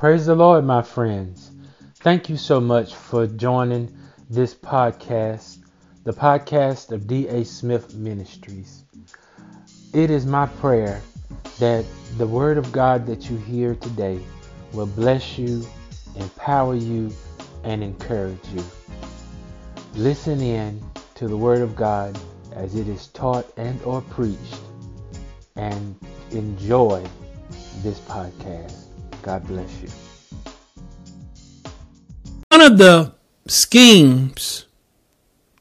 Praise the Lord, my friends. Thank you so much for joining this podcast, the podcast of D.A. Smith Ministries. It is my prayer that the Word of God that you hear today will bless you, empower you, and encourage you. Listen in to the Word of God as it is taught and or preached and enjoy this podcast. God bless you. One of the schemes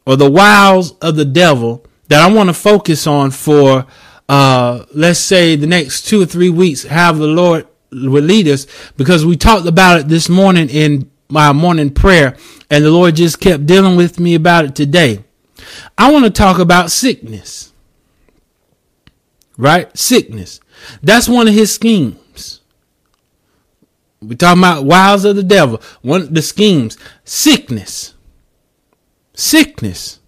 or the wiles of the devil that I want to focus on for, uh, let's say the next two or three weeks, have the Lord will lead us because we talked about it this morning in my morning prayer and the Lord just kept dealing with me about it today. I want to talk about sickness. Right? Sickness. That's one of his schemes. We're talking about wiles of the devil. One of the schemes. Sickness. Sickness.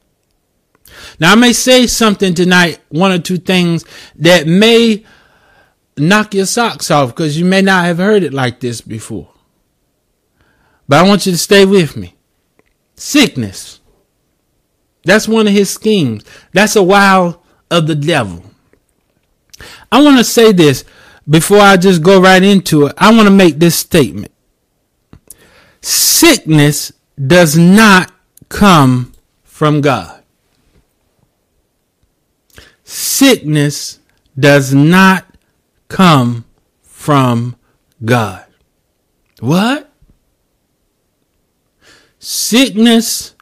Now I may say something tonight, one or two things that may knock your socks off because you may not have heard it like this before. But I want you to stay with me. Sickness. That's one of his schemes. That's a wile of the devil. I want to say this before I just go right into it. I want to make this statement. Sickness does not come from God. Sickness does not come from God. What? Sickness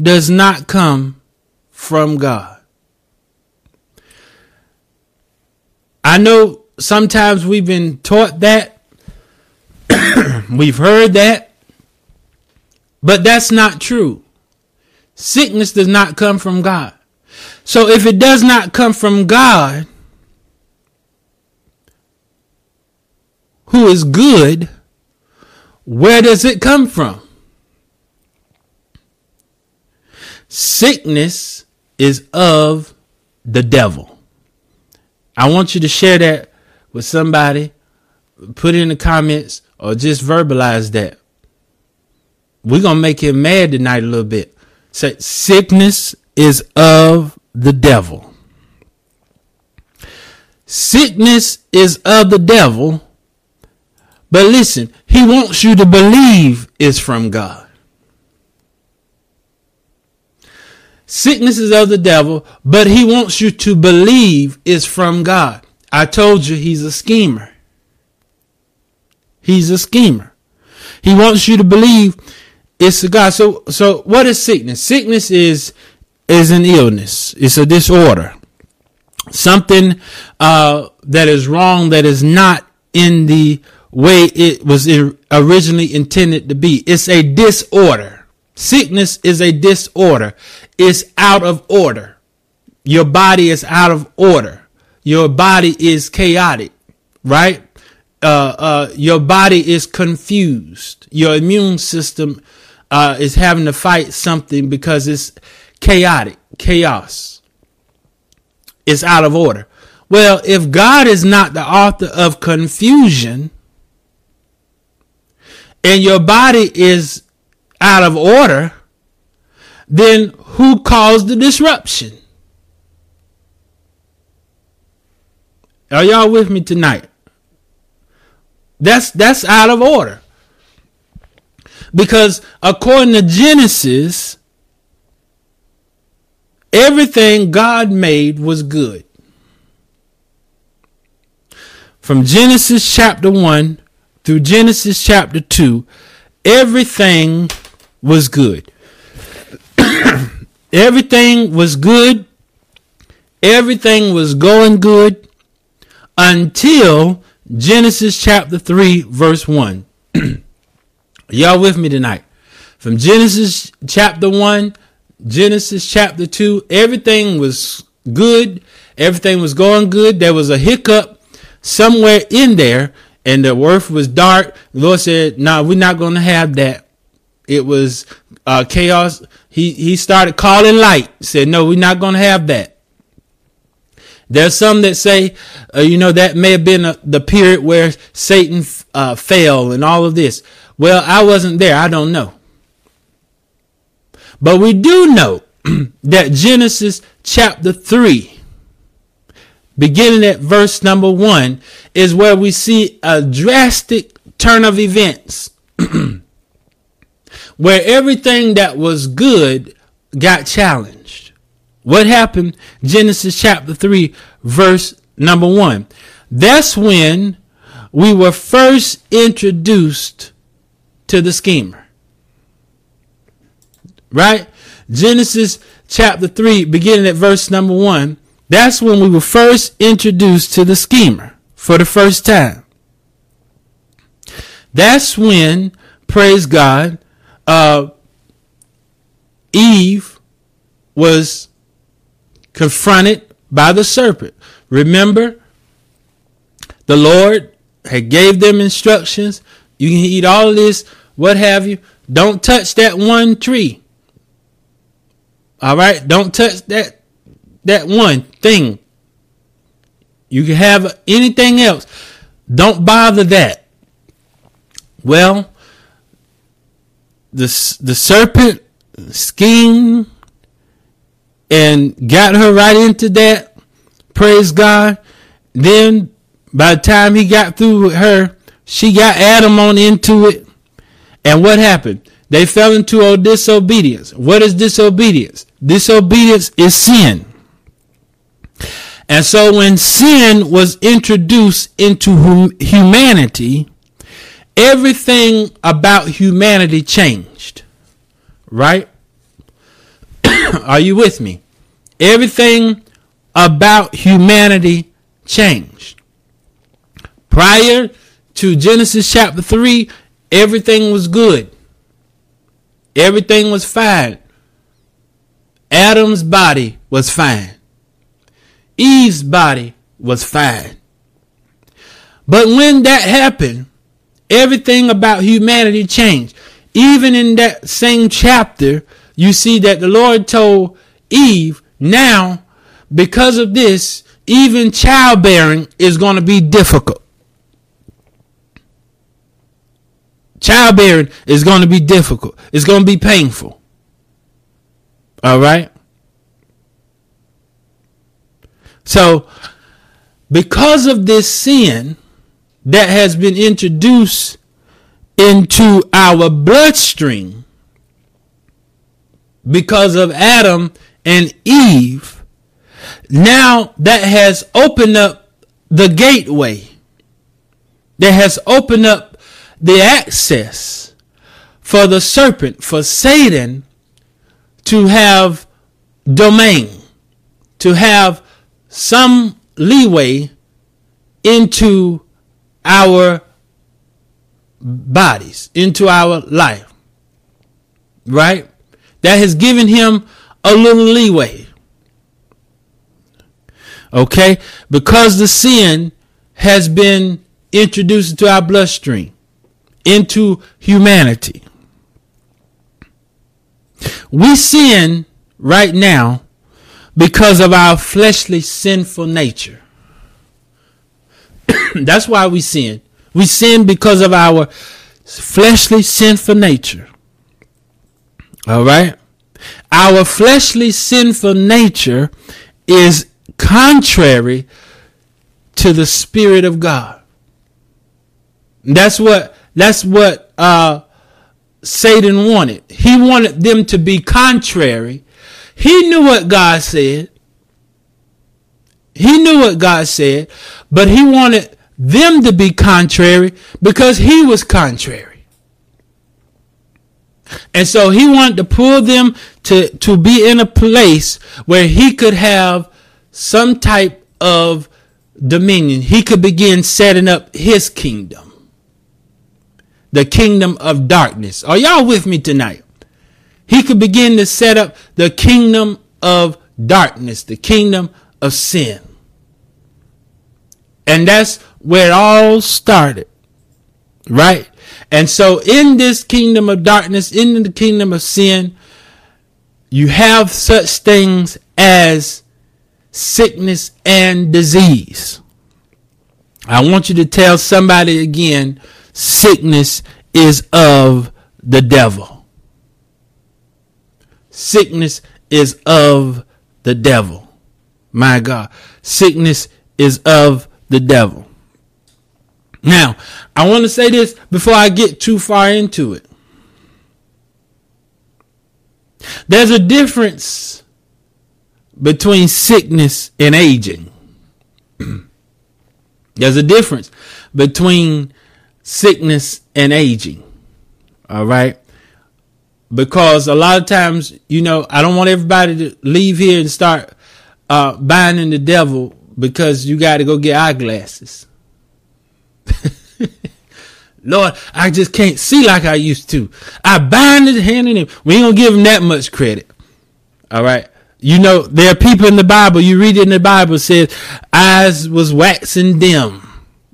does not come from God. I know sometimes we've been taught that, we've heard that, but that's not true. Sickness does not come from God. So if it does not come from God, who is good, where does it come from? Sickness is of the devil. I want you to share that with somebody, put it in the comments, or just verbalize that. We're going to make him mad tonight a little bit. Say, sickness is of the devil. Sickness is of the devil but listen, he wants you to believe it's from God. Sickness is of the devil, but he wants you to believe it's from God. I told you he's a schemer. He's a schemer. He wants you to believe it's a God. So, so what is sickness? Sickness is, is an illness. It's a disorder. Something, uh, that is wrong, that is not in the way it was originally intended to be. It's a disorder. Sickness is a disorder. It's out of order. Your body is out of order. Your body is chaotic, right? Uh, uh, your body is confused. Your immune system uh, is having to fight something because it's chaotic, chaos. It's out of order. Well, if God is not the author of confusion, and your body is out of order, then who caused the disruption? Are y'all with me tonight? That's that's out of order. Because according to Genesis, everything God made was good. From Genesis chapter 1 through Genesis chapter 2, everything was good. everything was good. Everything was going good until Genesis chapter 3, verse 1. Y'all with me tonight? From Genesis chapter 1, Genesis chapter 2, everything was good. Everything was going good. There was a hiccup somewhere in there and the earth was dark. The Lord said, "No, nah, we're not going to have that." It was uh, chaos. He he started calling light. Said, "No, we're not going to have that." There's some that say, uh, you know, that may have been a, the period where Satan uh, fell and all of this. Well, I wasn't there. I don't know. But we do know that Genesis chapter 3, beginning at verse number 1, is where we see a drastic turn of events. where everything that was good got challenged. What happened? Genesis chapter 3, verse number 1. That's when we were first introduced to the schemer. Right? Genesis chapter 3, beginning at verse number 1. That's when we were first introduced to the schemer for the first time. That's when, praise God, uh, Eve was confronted by the serpent. Remember, the Lord had gave them instructions. You can eat all this, what have you. Don't touch that one tree. All right, don't touch that that one thing. You can have anything else. Don't bother that. Well, the the serpent schemed and got her right into that. Praise God. Then by the time he got through with her, she got Adam on into it. And what happened? They fell into a disobedience. What is disobedience? Disobedience is sin. And so when sin was introduced into hum- humanity, everything about humanity changed. Right? Are you with me? Everything about humanity changed. Prior to Genesis chapter 3, everything was good. Everything was fine. Adam's body was fine. Eve's body was fine. But when that happened, everything about humanity changed. Even in that same chapter, you see that the Lord told Eve, now, because of this, even childbearing is going to be difficult. Childbearing is going to be difficult. It's going to be painful. All right? So, because of this sin that has been introduced into our bloodstream, because of Adam and Eve, now that has opened up the gateway, that has opened up the access for the serpent, for Satan to have domain, to have some leeway into our bodies, into our life. Right? That has given him a little leeway. Okay? Because the sin has been introduced into our bloodstream, into humanity. We sin right now because of our fleshly sinful nature. That's why we sin. We sin because of our fleshly sinful nature. All right? Our fleshly sinful nature is contrary to the spirit of God. That's what that's what uh, Satan wanted. He wanted them to be contrary. He knew what God said. He knew what God said, but he wanted them to be contrary because he was contrary. And so he wanted to pull them to, to be in a place where he could have some type of dominion. He could begin setting up his kingdom. The kingdom of darkness. Are y'all with me tonight? He could begin to set up the kingdom of darkness, the kingdom of sin. And that's where it all started. Right? And so in this kingdom of darkness, in the kingdom of sin, you have such things as sickness and disease. I want you to tell somebody again sickness is of the devil. Sickness is of the devil. My God. Sickness is of the devil. Now, I want to say this before I get too far into it. There's a difference between sickness and aging. There's a difference between sickness and aging. All right. Because a lot of times, you know, I don't want everybody to leave here and start uh, binding the devil because you got to go get eyeglasses. Lord, I just can't see like I used to. I bind his hand in him. We ain't gonna give him that much credit. All right. You know, there are people in the Bible, you read it in the Bible, says eyes was waxing dim.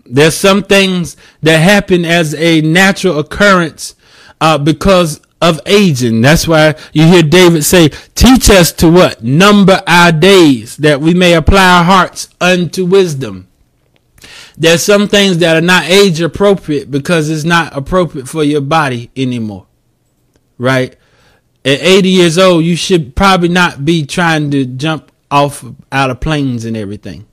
There's some things that happen as a natural occurrence uh, because of aging. That's why you hear David say, teach us to what? Number our days that we may apply our hearts unto wisdom. There's some things that are not age appropriate because it's not appropriate for your body anymore. Right? At 80 years old, you should probably not be trying to jump off out of planes and everything.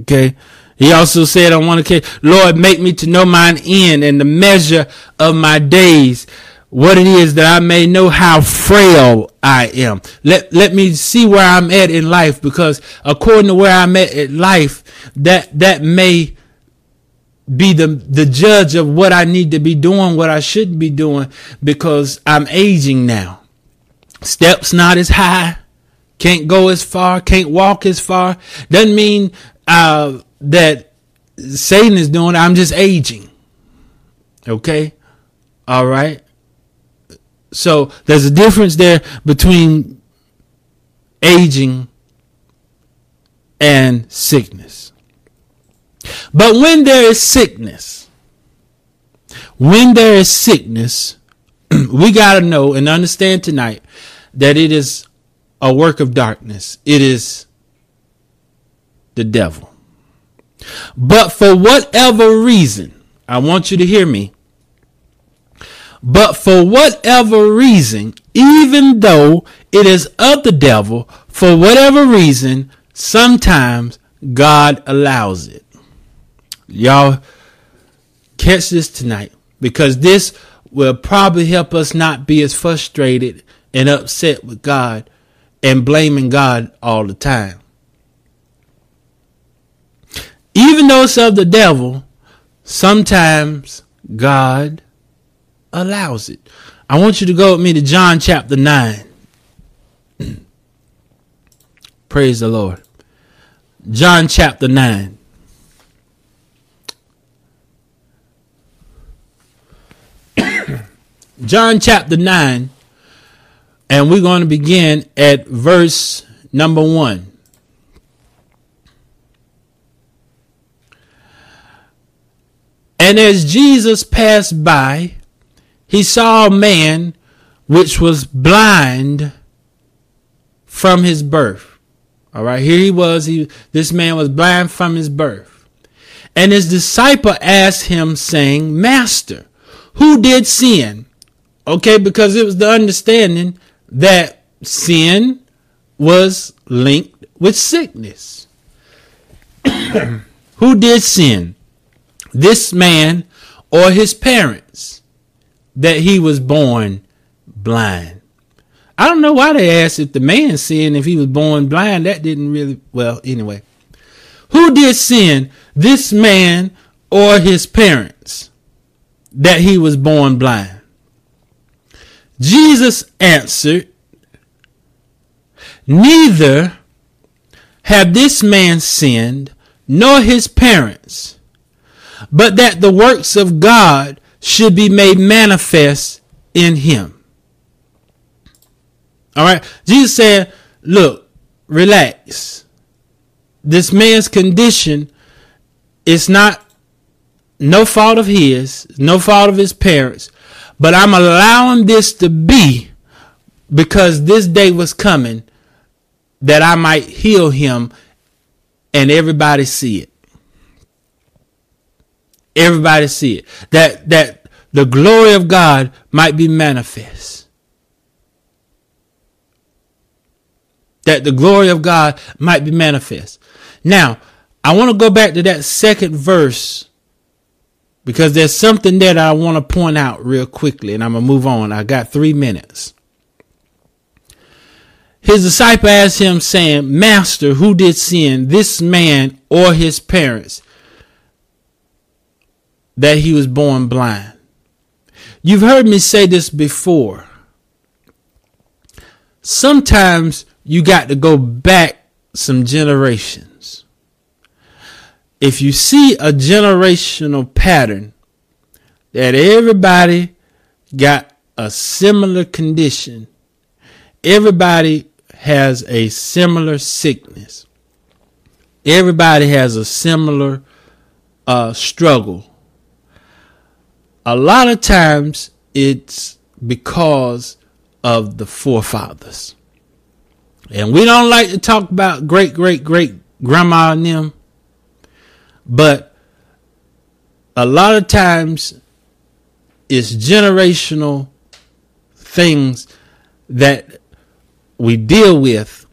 Okay. He also said on one occasion, Lord, make me to know mine end and the measure of my days, what it is that I may know how frail I am. Let, let me see where I'm at in life because according to where I'm at in life, that, that may be the, the judge of what I need to be doing, what I should be doing because I'm aging now. Steps not as high, can't go as far, can't walk as far. Doesn't mean uh, that Satan is doing. I'm just aging. Okay, all right. So there's a difference there between aging and sickness. But when there is sickness, when there is sickness, we got to know and understand tonight that it is a work of darkness. It is the devil. But for whatever reason, I want you to hear me. But for whatever reason, even though it is of the devil, for whatever reason, sometimes God allows it. Y'all catch this tonight because this will probably help us not be as frustrated and upset with God and blaming God all the time. Even though it's of the devil, sometimes God allows it. I want you to go with me to John chapter 9. Praise the Lord. John chapter 9. John chapter 9, and we're going to begin at verse number 1. And as Jesus passed by, he saw a man which was blind from his birth. All right, here he was. He, this man was blind from his birth. And his disciple asked him, saying, Master, who did sin? Okay, because it was the understanding that sin was linked with sickness. who did sin? this man or his parents that he was born blind. I don't know why they asked if the man sinned if he was born blind. That didn't really, well, anyway. Who did sin, this man or his parents, that he was born blind? Jesus answered, Neither have this man sinned, nor his parents but that the works of God should be made manifest in him. All right. Jesus said, look, relax. This man's condition is not no fault of his, no fault of his parents, but I'm allowing this to be because this day was coming that I might heal him and everybody see it. Everybody see it. That that the glory of God might be manifest. That the glory of God might be manifest. Now, I want to go back to that second verse because there's something that I want to point out real quickly and I'm going to move on. I got three minutes. His disciple asked him, saying, Master, who did sin, this man or his parents, that he was born blind? You've heard me say this before. Sometimes you got to go back some generations. If you see a generational pattern that everybody got a similar condition, everybody has a similar sickness. Everybody has a similar uh, struggle. A lot of times it's because of the forefathers. And we don't like to talk about great, great, great grandma and them. But a lot of times it's generational things that we deal with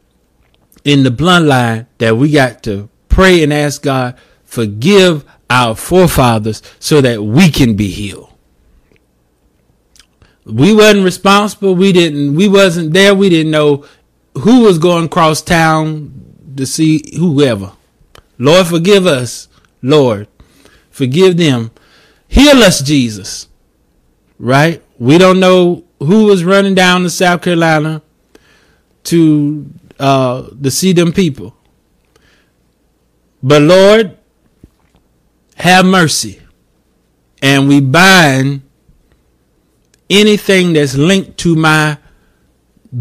in the bloodline that we got to pray and ask God forgive our forefathers so that we can be healed. We wasn't responsible. We didn't. We wasn't there. We didn't know who was going cross town to see whoever. Lord, forgive us. Lord, forgive them. Heal us, Jesus. Right? We don't know who was running down to South Carolina to uh, to see them people. But Lord, have mercy. And we bind anything that's linked to my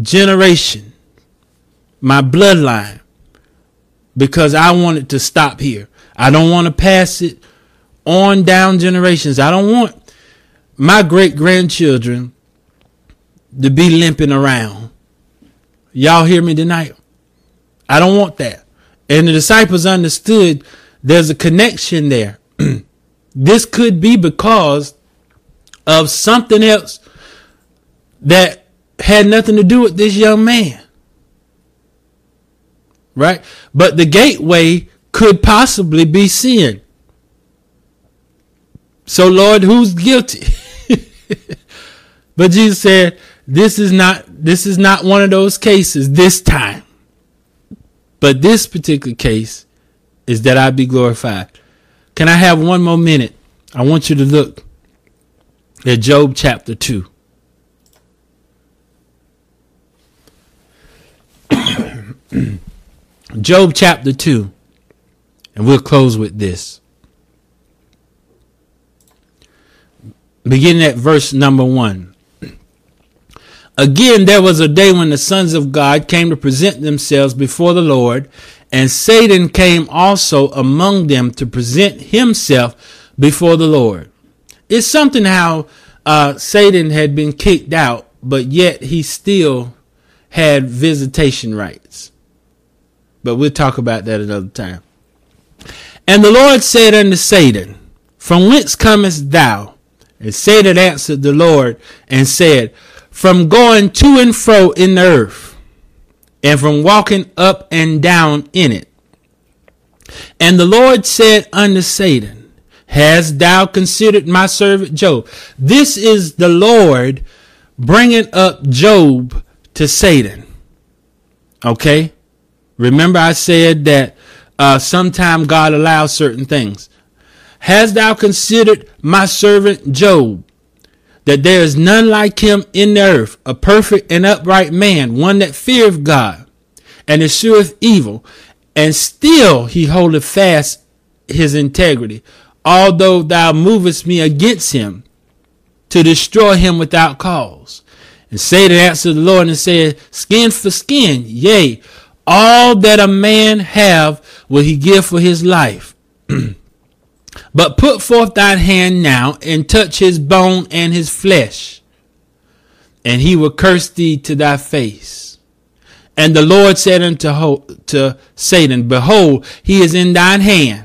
generation, my bloodline, because I want it to stop here. I don't want to pass it on down generations. I don't want my great grandchildren to be limping around Y'all hear me tonight? I don't want that. And the disciples understood there's a connection there. this could be because of something else that had nothing to do with this young man. Right? But the gateway could possibly be sin. So, Lord, who's guilty? but Jesus said, this is not this is not one of those cases this time. But this particular case is that I be glorified. Can I have one more minute? I want you to look at Job chapter 2. Job chapter 2. And we'll close with this. Beginning at verse number 1. Again, there was a day when the sons of God came to present themselves before the Lord, and Satan came also among them to present himself before the Lord. It's something how uh, Satan had been kicked out, but yet he still had visitation rights. But we'll talk about that another time. And the Lord said unto Satan, From whence comest thou? And Satan answered the Lord and said, from going to and fro in the earth and from walking up and down in it. And the Lord said unto Satan, Hast thou considered my servant Job? This is the Lord bringing up Job to Satan. Okay? Remember, I said that uh, sometime God allows certain things. Hast thou considered my servant Job? that there is none like him in the earth, a perfect and upright man, one that feareth God, and escheweth evil, and still he holdeth fast his integrity, although thou movest me against him to destroy him without cause. And Satan answered the Lord and said, Skin for skin, yea, all that a man have will he give for his life. But put forth thine hand now and touch his bone and his flesh, and he will curse thee to thy face. And the Lord said unto Ho- to Satan, Behold, he is in thine hand,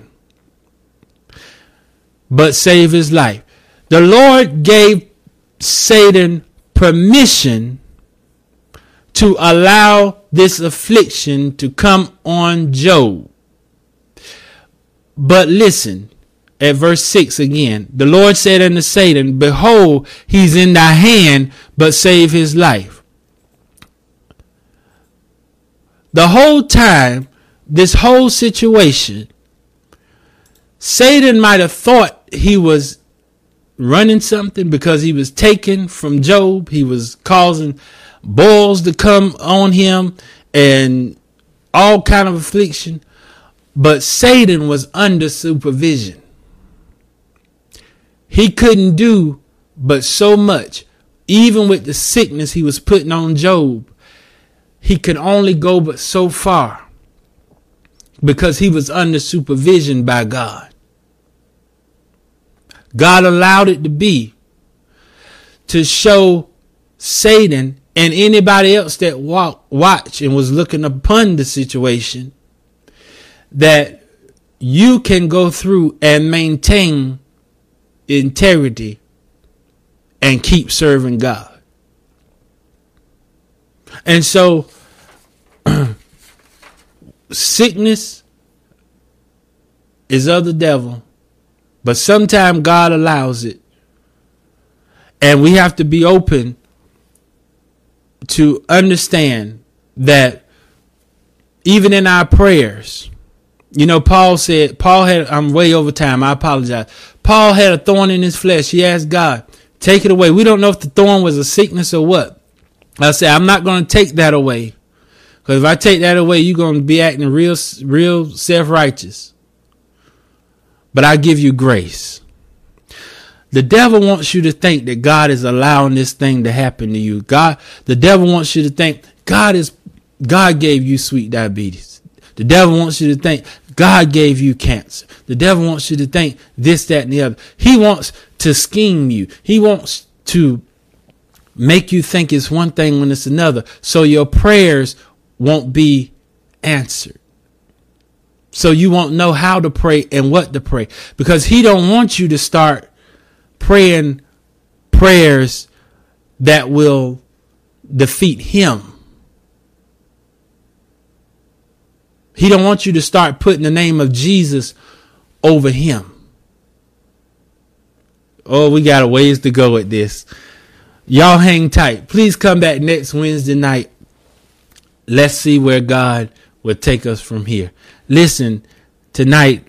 but save his life. The Lord gave Satan permission to allow this affliction to come on Job. But listen, at verse 6 again, the Lord said unto Satan, Behold, he's in thy hand, but save his life. The whole time, this whole situation, Satan might have thought he was running something because he was taken from Job. He was causing boils to come on him and all kind of affliction. But Satan was under supervision. He couldn't do but so much. Even with the sickness he was putting on Job, he could only go but so far because he was under supervision by God. God allowed it to be to show Satan and anybody else that walk, watch and was looking upon the situation that you can go through and maintain integrity and keep serving God. And so sickness is of the devil but sometimes God allows it. And we have to be open to understand that even in our prayers, you know, Paul said, Paul had, I'm way over time. I apologize. Paul had a thorn in his flesh. He asked God, take it away. We don't know if the thorn was a sickness or what. I said, I'm not going to take that away. Because if I take that away, you're going to be acting real, real self righteous but I give you grace. The devil wants you to think that God is allowing this thing to happen to you. God, the devil wants you to think God is, God gave you sweet diabetes. The devil wants you to think God gave you cancer. The devil wants you to think this, that, and the other. He wants to scheme you. He wants to make you think it's one thing when it's another. So your prayers won't be answered. So you won't know how to pray and what to pray because he don't want you to start praying prayers that will defeat him. He don't want you to start putting the name of Jesus over him. Oh, we got a ways to go with this. Y'all hang tight. Please come back next Wednesday night. Let's see where God will take us from here. Listen, tonight